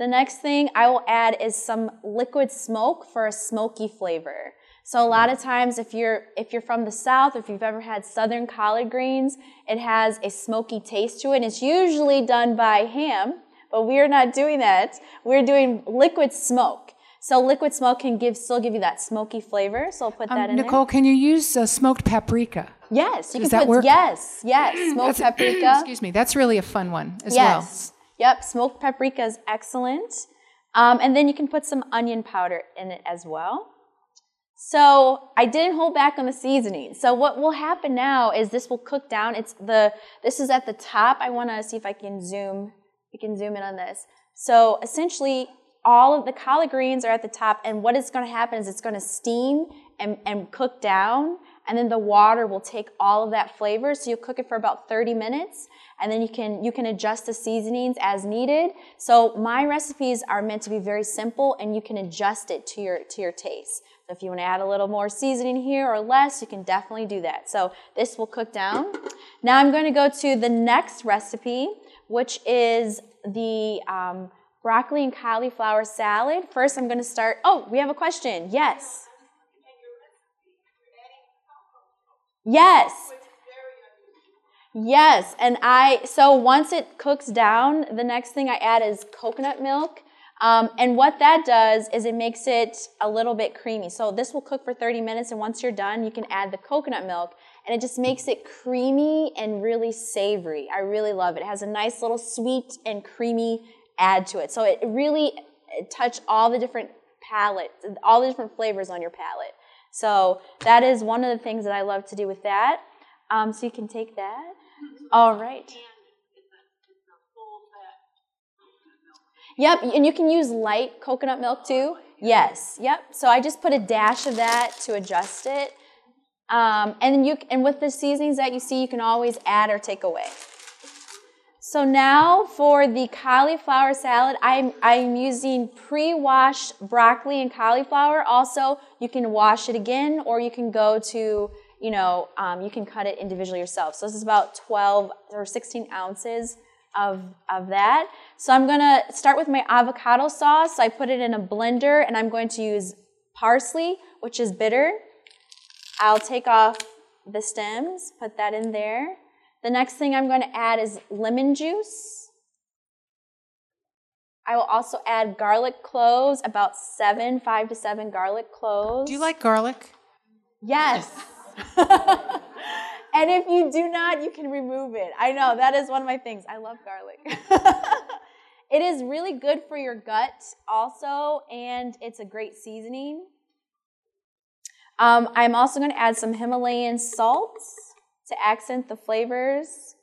Speaker 3: The next thing I will add is some liquid smoke for a smoky flavor. So a lot of times if you're if you're from the south, if you've ever had southern collard greens, it has a smoky taste to it. And it's usually done by ham, but we are not doing that. We're doing liquid smoke. So liquid smoke can give still give you that smoky flavor. So I'll put that
Speaker 2: Um,
Speaker 3: in
Speaker 2: Nicole, can you use uh, smoked paprika?
Speaker 3: Yes, you
Speaker 2: Does
Speaker 3: can
Speaker 2: that
Speaker 3: put
Speaker 2: work?
Speaker 3: yes, yes, smoked paprika.
Speaker 2: Excuse me. That's really a fun one as well.
Speaker 3: Yep, smoked paprika is excellent. Um, and then you can put some onion powder in it as well. So I didn't hold back on the seasoning. So what will happen now is this will cook down. It's the this is at the top. I want to see if I can zoom. We can zoom in on this. So essentially, all of the collard greens are at the top, and what is going to happen is it's going to steam and, and cook down, and then the water will take all of that flavor. So you'll cook it for about 30 minutes, and then you can you can adjust the seasonings as needed. So my recipes are meant to be very simple, and you can adjust it to your to your taste. So if you want to add a little more seasoning here or less, you can definitely do that. So this will cook down. Now I'm going to go to the next recipe, which is the um, broccoli and cauliflower salad. First, I'm going to start. Oh, we have a question. Yes. Yes. Yes, and I so once it cooks down, the next thing I add is coconut milk. Um, and what that does is it makes it a little bit creamy. So this will cook for 30 minutes, and once you're done, you can add the coconut milk, and it just makes it creamy and really savory. I really love it. It has a nice little sweet and creamy add to it. So it really touch all the different palate, all the different flavors on your palate. So that is one of the things that I love to do with that. Um, so you can take that. All right. Yep, and you can use light coconut milk too. Yes, yep. So I just put a dash of that to adjust it. Um, and then you and with the seasonings that you see, you can always add or take away. So now for the cauliflower salad, I'm, I'm using pre-washed broccoli and cauliflower. Also, you can wash it again, or you can go to, you know, um, you can cut it individually yourself. So this is about 12 or 16 ounces of, of that. So I'm gonna start with my avocado sauce. I put it in a blender, and I'm going to use parsley, which is bitter. I'll take off the stems, put that in there. The next thing I'm going to add is lemon juice. I will also add garlic cloves, about seven, five to seven garlic cloves.
Speaker 2: Do you like garlic?
Speaker 3: Yes. and if you do not, you can remove it. I know, that is one of my things. I love garlic. it is really good for your gut also, and it's a great seasoning. Um, I'm also going to add some Himalayan salts to accent the flavors.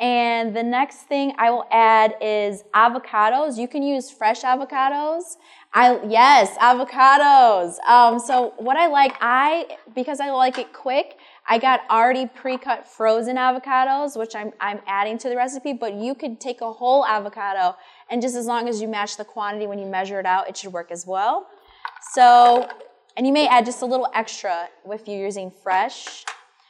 Speaker 3: And the next thing I will add is avocados. You can use fresh avocados. I yes, avocados. Um, so what I like, I because I like it quick, I got already pre-cut frozen avocados, which I'm I'm adding to the recipe. But you could take a whole avocado, and just as long as you match the quantity when you measure it out, it should work as well. So, and you may add just a little extra if you're using fresh.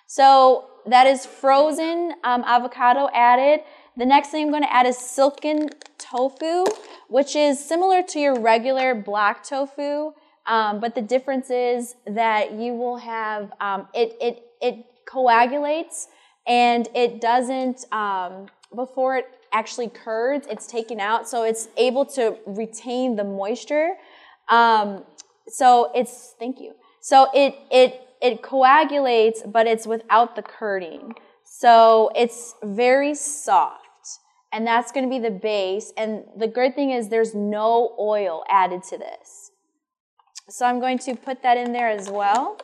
Speaker 3: So that is frozen um, avocado added. The next thing I'm going to add is silken tofu, which is similar to your regular black tofu, um, but the difference is that you will have um, it it it coagulates and it doesn't um, before it actually curds. It's taken out, so it's able to retain the moisture. Um, so it's thank you. So it it it coagulates, but it's without the curding. So it's very soft. And that's going to be the base. And the good thing is there's no oil added to this. So I'm going to put that in there as well.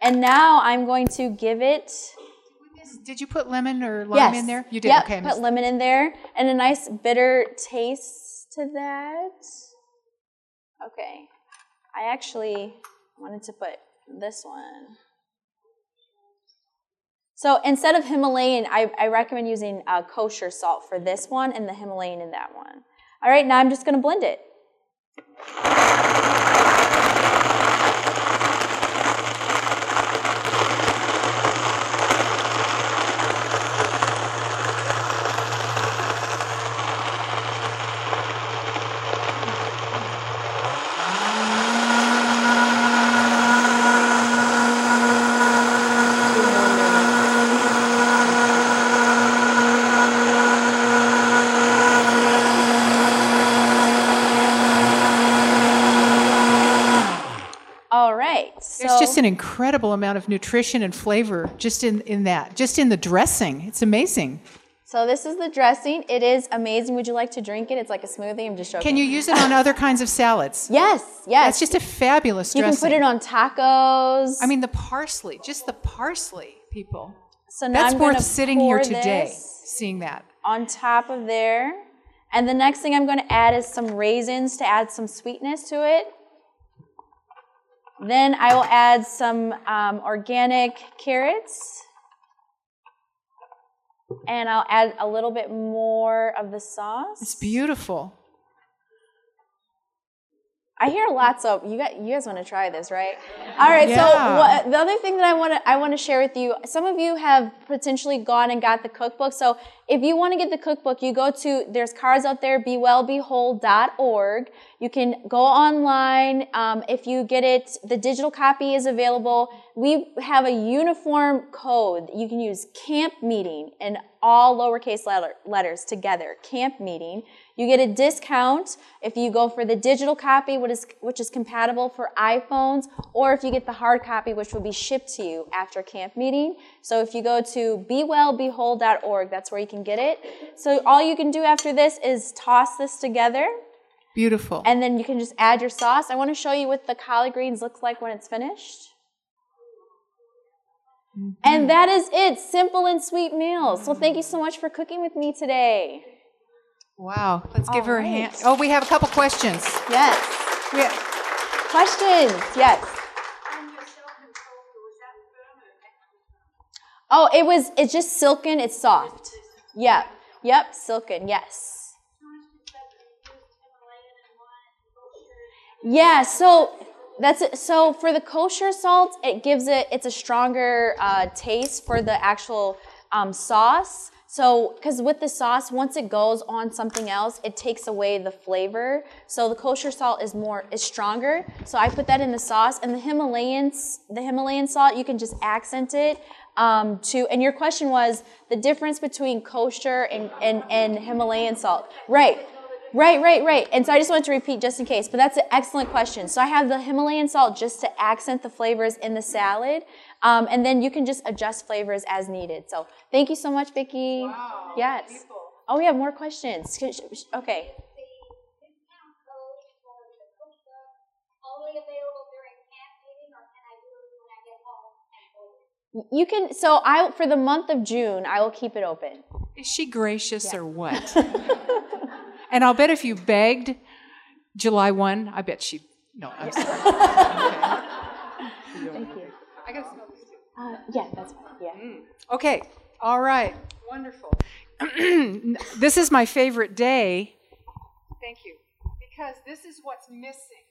Speaker 3: And now I'm going to give it.
Speaker 2: Did you put lemon or lime
Speaker 3: yes.
Speaker 2: in there? You did.
Speaker 3: Yep,
Speaker 2: okay.
Speaker 3: put lemon in there and a nice bitter taste to that. Okay. I actually wanted to put this one. So instead of Himalayan, I, I recommend using uh, kosher salt for this one and the Himalayan in that one. All right, now I'm just going to blend it. right. So,
Speaker 2: There's just an incredible amount of nutrition and flavor just in, in that, just in the dressing. It's amazing.
Speaker 3: so this is the dressing. It is amazing. Would you like to drink it? It's like a smoothie. I'm just joking.
Speaker 2: Can you use it on other kinds of salads?
Speaker 3: Yes, yes.
Speaker 2: That's just a fabulous
Speaker 3: you
Speaker 2: dressing.
Speaker 3: You can put it on tacos.
Speaker 2: I mean, the parsley, just the parsley, people.
Speaker 3: so now
Speaker 2: That's
Speaker 3: I'm
Speaker 2: worth sitting here today, seeing that.
Speaker 3: on top of there. And the next thing I'm going to add is some raisins to add some sweetness to it. Then I will add some um, organic carrots. And I'll add a little bit more of the sauce.
Speaker 2: It's beautiful.
Speaker 3: I hear lots of you got you guys want to try this, right? All right. So
Speaker 2: Yeah.
Speaker 3: what, the other thing that I want to I want to share with you, some of you have potentially gone and got the cookbook. So if you want to get the cookbook, you go to there's cards out there, bewellbewhole.org. You can go online. Um, if you get it, the digital copy is available. We have a uniform code. You can use camp meeting and all lowercase letter, letters together. Camp meeting. You get a discount if you go for the digital copy, which is, which is compatible for iPhones, or if you get the hard copy, which will be shipped to you after camp meeting. So if you go to bewellbewhole.org, that's where you can get it. So all you can do after this is toss this together,
Speaker 2: Beautiful.
Speaker 3: and then you can just add your sauce. I want to show you what the collard greens looks like when it's finished. Mm-hmm. And that is it. Simple and sweet meals. So thank you so much for cooking with me today.
Speaker 2: Wow. Let's give
Speaker 3: All
Speaker 2: her a hand. Oh, we have a couple questions.
Speaker 3: Yes. Questions? Yes. Oh, it was. It's just silken. It's soft. Yep. Yep. Silken. Yes. Yeah. So that's it. So for the kosher salt, it gives it. It's a stronger uh, taste for the actual um, sauce. So, because with the sauce, once it goes on something else, it takes away the flavor. So the kosher salt is more is stronger. So I put that in the sauce, and the Himalayans, the Himalayan salt, you can just accent it um, to. And your question was the difference between kosher and and, and Himalayan salt, right? Right, right, right. And so I just wanted to repeat just in case, but that's an excellent question. So I have the Himalayan salt just to accent the flavors in the salad, um, and then you can just adjust flavors as needed. So thank you so much, Vicki.
Speaker 2: Wow,
Speaker 3: yes.
Speaker 2: people.
Speaker 3: Oh, we have more questions. Sh- sh- sh- Okay.
Speaker 4: discount code for the cookbook only available during camp meeting, or can I do it when I get home and order?
Speaker 3: You can. So I for the month of June, I will keep it open.
Speaker 2: Is she gracious or what? and I'll bet if you begged July 1, I bet she. No, I'm sorry.
Speaker 3: Thank you.
Speaker 2: I gotta smell this too.
Speaker 3: Uh, yeah, that's fine. Yeah.
Speaker 2: Okay, all right, wonderful. this is my favorite day. Thank you. Because this is what's missing.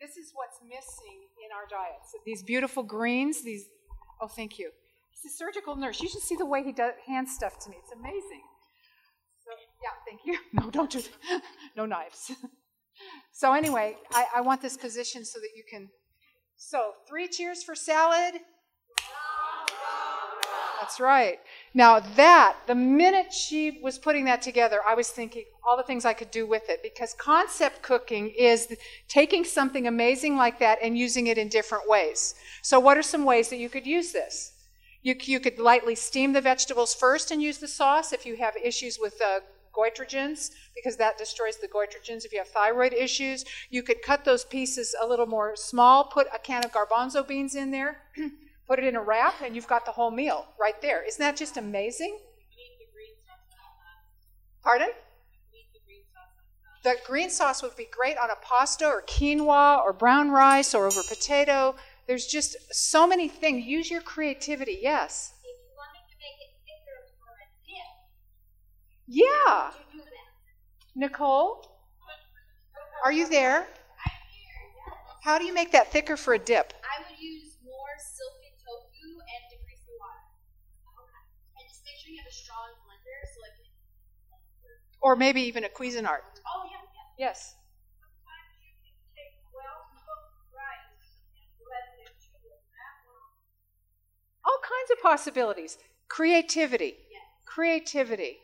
Speaker 2: This is what's missing in our diets. These beautiful greens, these. Oh, thank you. He's a surgical nurse. You should see the way he does hand stuff to me. It's amazing. So, yeah, thank you. No, don't do No knives. so, anyway, I, I want this position so that you can. So, three cheers for salad. That's right. Now, that, the minute she was putting that together, I was thinking all the things I could do with it because concept cooking is taking something amazing like that and using it in different ways. So, what are some ways that you could use this? You, you could lightly steam the vegetables first and use the sauce if you have issues with uh, goitrogens, because that destroys the goitrogens. If you have thyroid issues, you could cut those pieces a little more small, put a can of garbanzo beans in there, put it in a wrap, and you've got the whole meal right there. Isn't that just amazing? Pardon? The green sauce would be great on a pasta or quinoa or brown rice or over potato. There's just so many things. Use your creativity, yes.
Speaker 4: If you want me to make it thicker for a dip,
Speaker 2: Yeah. Nicole, are you there? I'm here, yeah. How do you make that thicker for a dip?
Speaker 5: I would use more silken
Speaker 2: Or maybe even a Cuisinart.
Speaker 5: Oh yeah, yeah.
Speaker 2: Yes.
Speaker 4: Sometimes you can take well-cooked rice and blend it into a macaroni.
Speaker 2: All kinds of possibilities. Creativity. Creativity.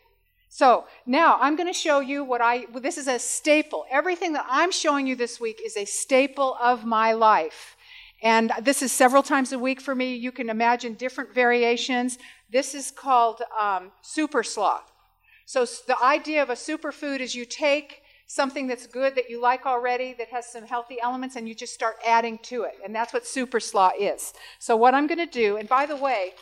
Speaker 2: So now I'm going to show you what I, well, this is a staple. Everything that I'm showing you this week is a staple of my life. And this is several times a week for me. You can imagine different variations. This is called um, super slaw. So the idea of a superfood is you take something that's good that you like already that has some healthy elements and you just start adding to it. And that's what super slaw is. So what I'm going to do, and by the way,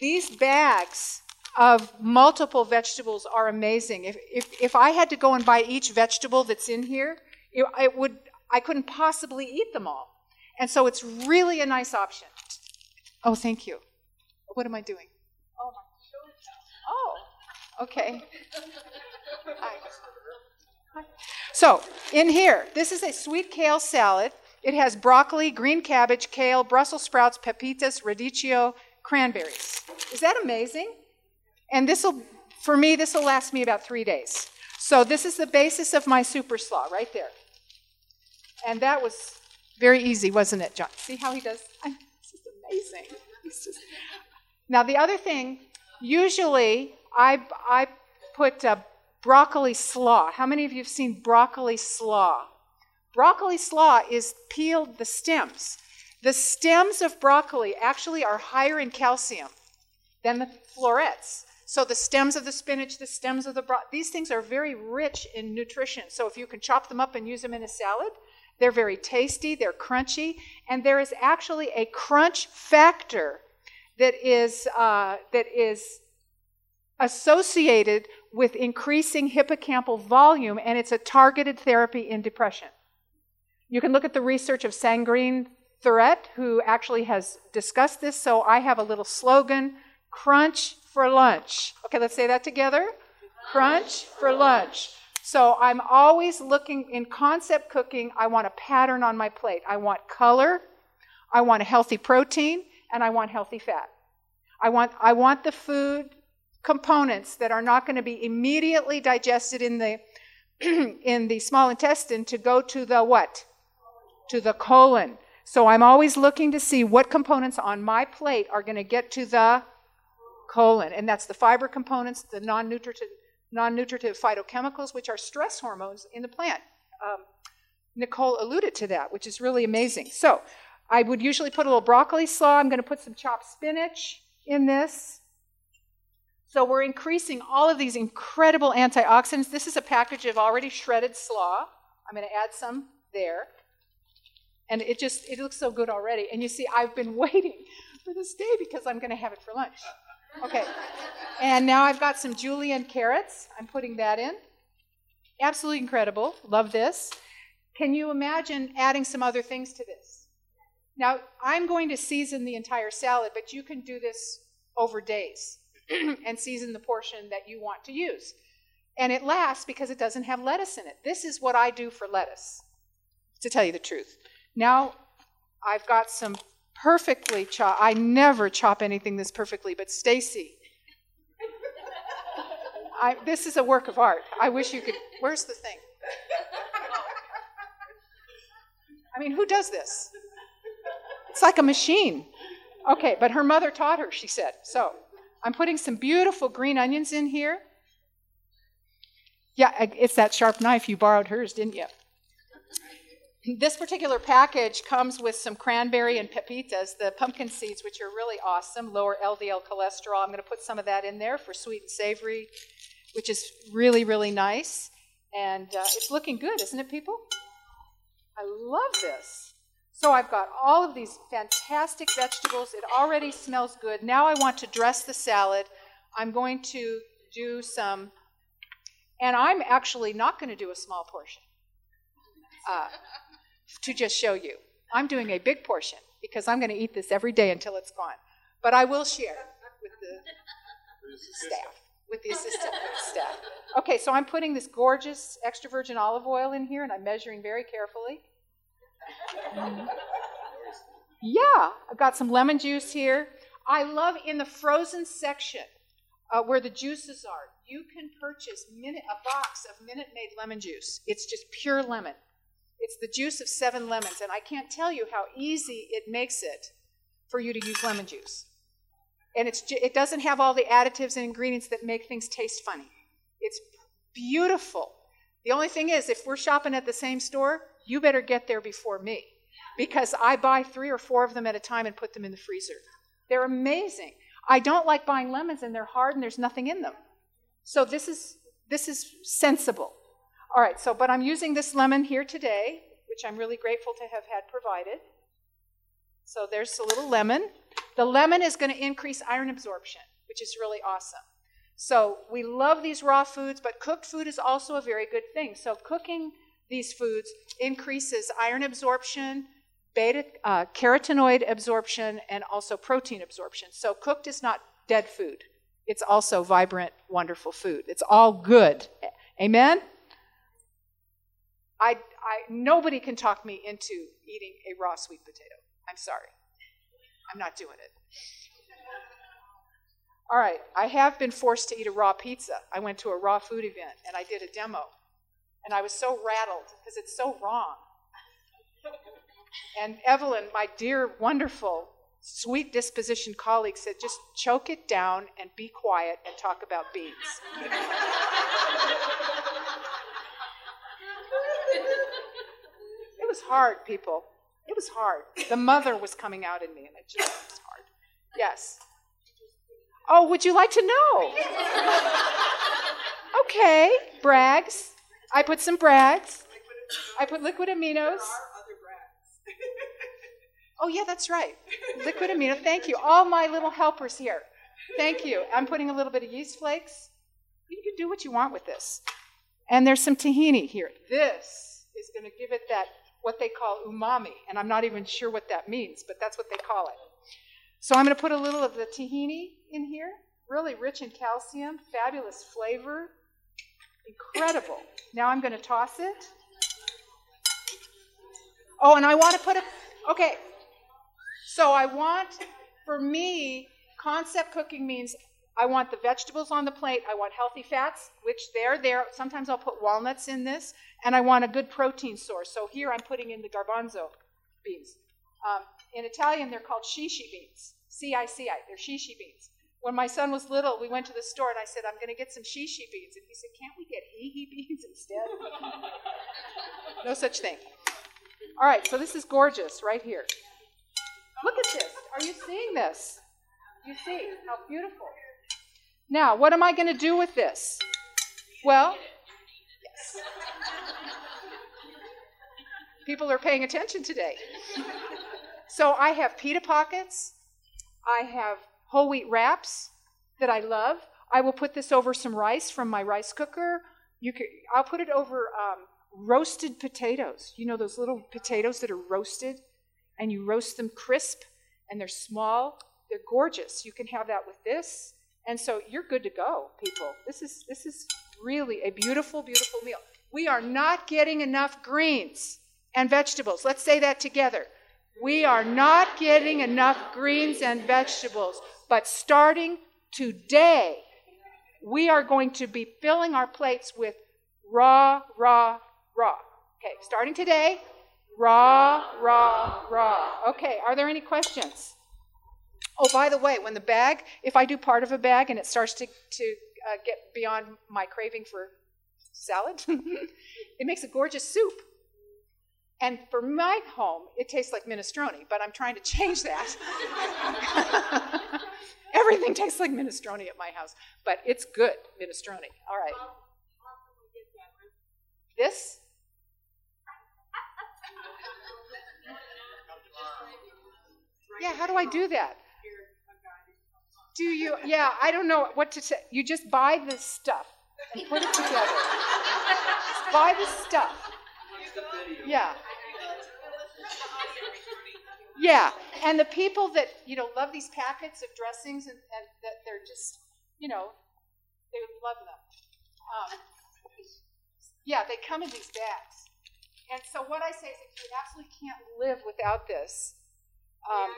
Speaker 2: these bags of multiple vegetables are amazing. If, if, if I had to go and buy each vegetable that's in here, it, it would, I couldn't possibly eat them all. And so it's really a nice option. Oh, thank you. What am I doing? Okay. Hi. Hi. So, in here, this is a sweet kale salad. It has broccoli, green cabbage, kale, Brussels sprouts, pepitas, radicchio, cranberries. Is that amazing? And this will, for me, this will last me about three days. So, this is the basis of my super slaw right there. And that was very easy, wasn't it, John? See how he does? It's just amazing. Just... Now, the other thing, usually I, I put uh, broccoli slaw. How many of you have seen broccoli slaw? Broccoli slaw is peeled the stems. The stems of broccoli actually are higher in calcium than the florets. So the stems of the spinach, the stems of the bro- these things are very rich in nutrition. So if you can chop them up and use them in a salad, they're very tasty, they're crunchy, and there is actually a crunch factor that is uh, that is associated with increasing hippocampal volume, and it's a targeted therapy in depression. You can look at the research of Sandrine Thuret, who actually has discussed this. So I have a little slogan crunch for lunch. Okay, let's say that together. Crunch for lunch. So I'm always looking in concept cooking, I want a pattern on my plate. I want color, I want a healthy protein, and I want healthy fat. I want, I want the food components that are not going to be immediately digested in the in the small intestine to go to the what? To the colon. So I'm always looking to see what components on my plate are going to get to the colon. And that's the fiber components, the non-nutritive, non-nutritive phytochemicals, which are stress hormones in the plant. Um, Nicole alluded to that, which is really amazing. So I would usually put a little broccoli slaw. I'm going to put some chopped spinach in this. So we're increasing all of these incredible antioxidants. This is a package of already shredded slaw. I'm going to add some there. And it just it looks so good already. And you see I've been waiting for this day because I'm going to have it for lunch. Okay. And now I've got some julienne carrots. I'm putting that in. Absolutely incredible. Love this. Can you imagine adding some other things to this? Now, I'm going to season the entire salad, but you can do this over days and season the portion that you want to use. And it lasts because it doesn't have lettuce in it. This is what I do for lettuce, to tell you the truth. Now, I've got some perfectly chopped. I never chop anything this perfectly, but Stacy, this is a work of art. I wish you could. Where's the thing? I mean, who does this? It's like a machine. Okay, but her mother taught her, she said. So I'm putting some beautiful green onions in here. Yeah, it's that sharp knife. You borrowed hers, didn't you? This particular package comes with some cranberry and pepitas, the pumpkin seeds, which are really awesome, lower LDL cholesterol. I'm going to put some of that in there for sweet and savory, which is really, really nice. And uh, it's looking good, isn't it, people? I love this. So I've got all of these fantastic vegetables. It already smells good. Now I want to dress the salad. I'm going to do some, and I'm actually not going to do a small portion uh, to just show you. I'm doing a big portion because I'm going to eat this every day until it's gone. But I will share with the staff, with the assistant staff. Okay, so I'm putting this gorgeous extra virgin olive oil in here and I'm measuring very carefully. Yeah, I've got some lemon juice here. I love in the frozen section uh, where the juices are, you can purchase minute, a box of Minute Maid lemon juice. It's just pure lemon. It's the juice of seven lemons, and I can't tell you how easy it makes it for you to use lemon juice. And it's, it doesn't have all the additives and ingredients that make things taste funny. It's beautiful. The only thing is, if we're shopping at the same store, you better get there before me because I buy three or four of them at a time and put them in the freezer. They're amazing. I don't like buying lemons and they're hard and there's nothing in them. So this is this is sensible. All right, so but I'm using this lemon here today, which I'm really grateful to have had provided. So there's a little lemon. The lemon is going to increase iron absorption, which is really awesome. So we love these raw foods, but cooked food is also a very good thing. So cooking these foods increases iron absorption, beta uh, carotenoid absorption, and also protein absorption. So cooked is not dead food. It's also vibrant, wonderful food. It's all good. Amen. I, I nobody can talk me into eating a raw sweet potato. I'm sorry. I'm not doing it. All right, I have been forced to eat a raw pizza. I went to a raw food event and I did a demo. And I was so rattled because it's so wrong. And Evelyn, my dear, wonderful, sweet disposition colleague, said, just choke it down and be quiet and talk about beans. it was hard, people. It was hard. The mother was coming out in me, and it just was hard. Yes. Oh, would you like to know? Okay, Bragg's. I put some Bragg's. I put liquid aminos. Oh, yeah, that's right. Liquid amino. Thank you. All my little helpers here. Thank you. I'm putting a little bit of yeast flakes. You can do what you want with this. And there's some tahini here. This is going to give it that, what they call umami. And I'm not even sure what that means, but that's what they call it. So I'm going to put a little of the tahini in here. Really rich in calcium, fabulous flavor. Incredible. Now I'm going to toss it. Oh, and I want to put a, okay. So I want, for me, concept cooking means I want the vegetables on the plate. I want healthy fats, which they're there. Sometimes I'll put walnuts in this. And I want a good protein source. So here I'm putting in the garbanzo beans. Um, in Italian, they're called shishi beans. C I C I. They're shishi beans. When my son was little, we went to the store and I said, I'm going to get some shishi beans. And he said, Can't we get hee hee beans instead? no such thing. All right, so this is gorgeous right here. Look at this. Are you seeing this? You see how beautiful. Now, what am I going to do with this? Well, yes. People are paying attention today. So I have pita pockets. I have whole wheat wraps that I love. I will put this over some rice from my rice cooker. You could, I'll put it over um, roasted potatoes. You know those little potatoes that are roasted, and you roast them crisp, and they're small. They're gorgeous. You can have that with this, and so you're good to go, people. This is this is really a beautiful, beautiful meal. We are not getting enough greens and vegetables. Let's say that together. We are not getting enough greens and vegetables. But starting today, we are going to be filling our plates with raw, raw, raw. Okay, starting today, raw, raw, raw. Okay, are there any questions? Oh, by the way, when the bag, if I do part of a bag and it starts to, to uh, get beyond my craving for salad, it makes a gorgeous soup. And for my home, it tastes like minestrone, but I'm trying to change that. Everything tastes like minestrone at my house, but it's good minestrone. All right. This? Yeah, how do I do that? Do you? Yeah, I don't know what to say. You just buy this stuff and put it together. buy the stuff. Yeah. Yeah, and the people that you know love these packets of dressings and, and that they're just you know they love them. Um, yeah, they come in these bags, and so what I say is that you absolutely can't live without this. Um,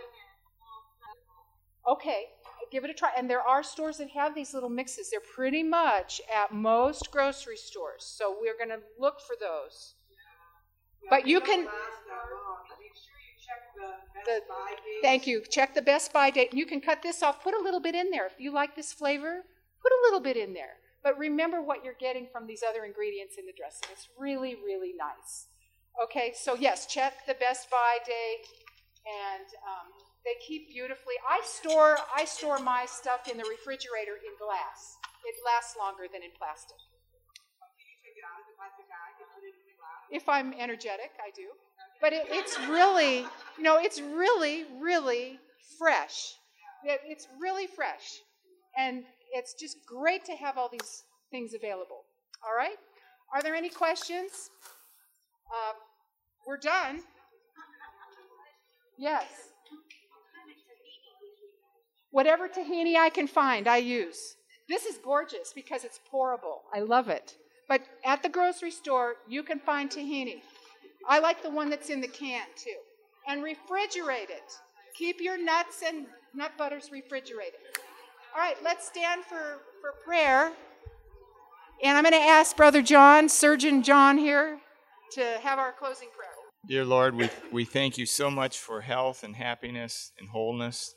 Speaker 2: okay, give it a try. And there are stores that have these little mixes. They're pretty much at most grocery stores, so we're going to look for those. But you can. The, thank you. Check the best by date. You can cut this off. Put a little bit in there. If you like this flavor, put a little bit in there. But remember what you're getting from these other ingredients in the dressing. It's really, really nice. Okay, so yes, check the best by date, and um, they keep beautifully. I store I store my stuff in the refrigerator in glass. It lasts longer than in plastic. If I'm energetic, I do. But it, it's really, you know, it's really, really fresh. It, it's really fresh. And it's just great to have all these things available. All right? Are there any questions? Uh, we're done. Yes. Whatever tahini I can find, I use. This is gorgeous because it's pourable. I love it. But at the grocery store, you can find tahini. I like the one that's in the can too. And refrigerate it. Keep your nuts and nut butters refrigerated. All right, let's stand for, for prayer. And I'm going to ask Brother John, Surgeon John here, to have our closing prayer.
Speaker 6: Dear Lord, we, we thank you so much for health and happiness and wholeness.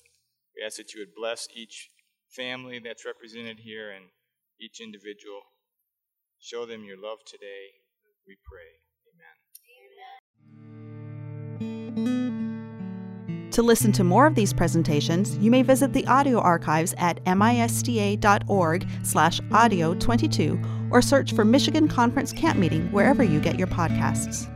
Speaker 6: We ask that you would bless each family that's represented here and each individual. Show them your love today, we pray. Amen.
Speaker 1: To listen to more of these presentations, you may visit the audio archives at misda.org slash audio 22 or search for Michigan Conference Camp Meeting wherever you get your podcasts.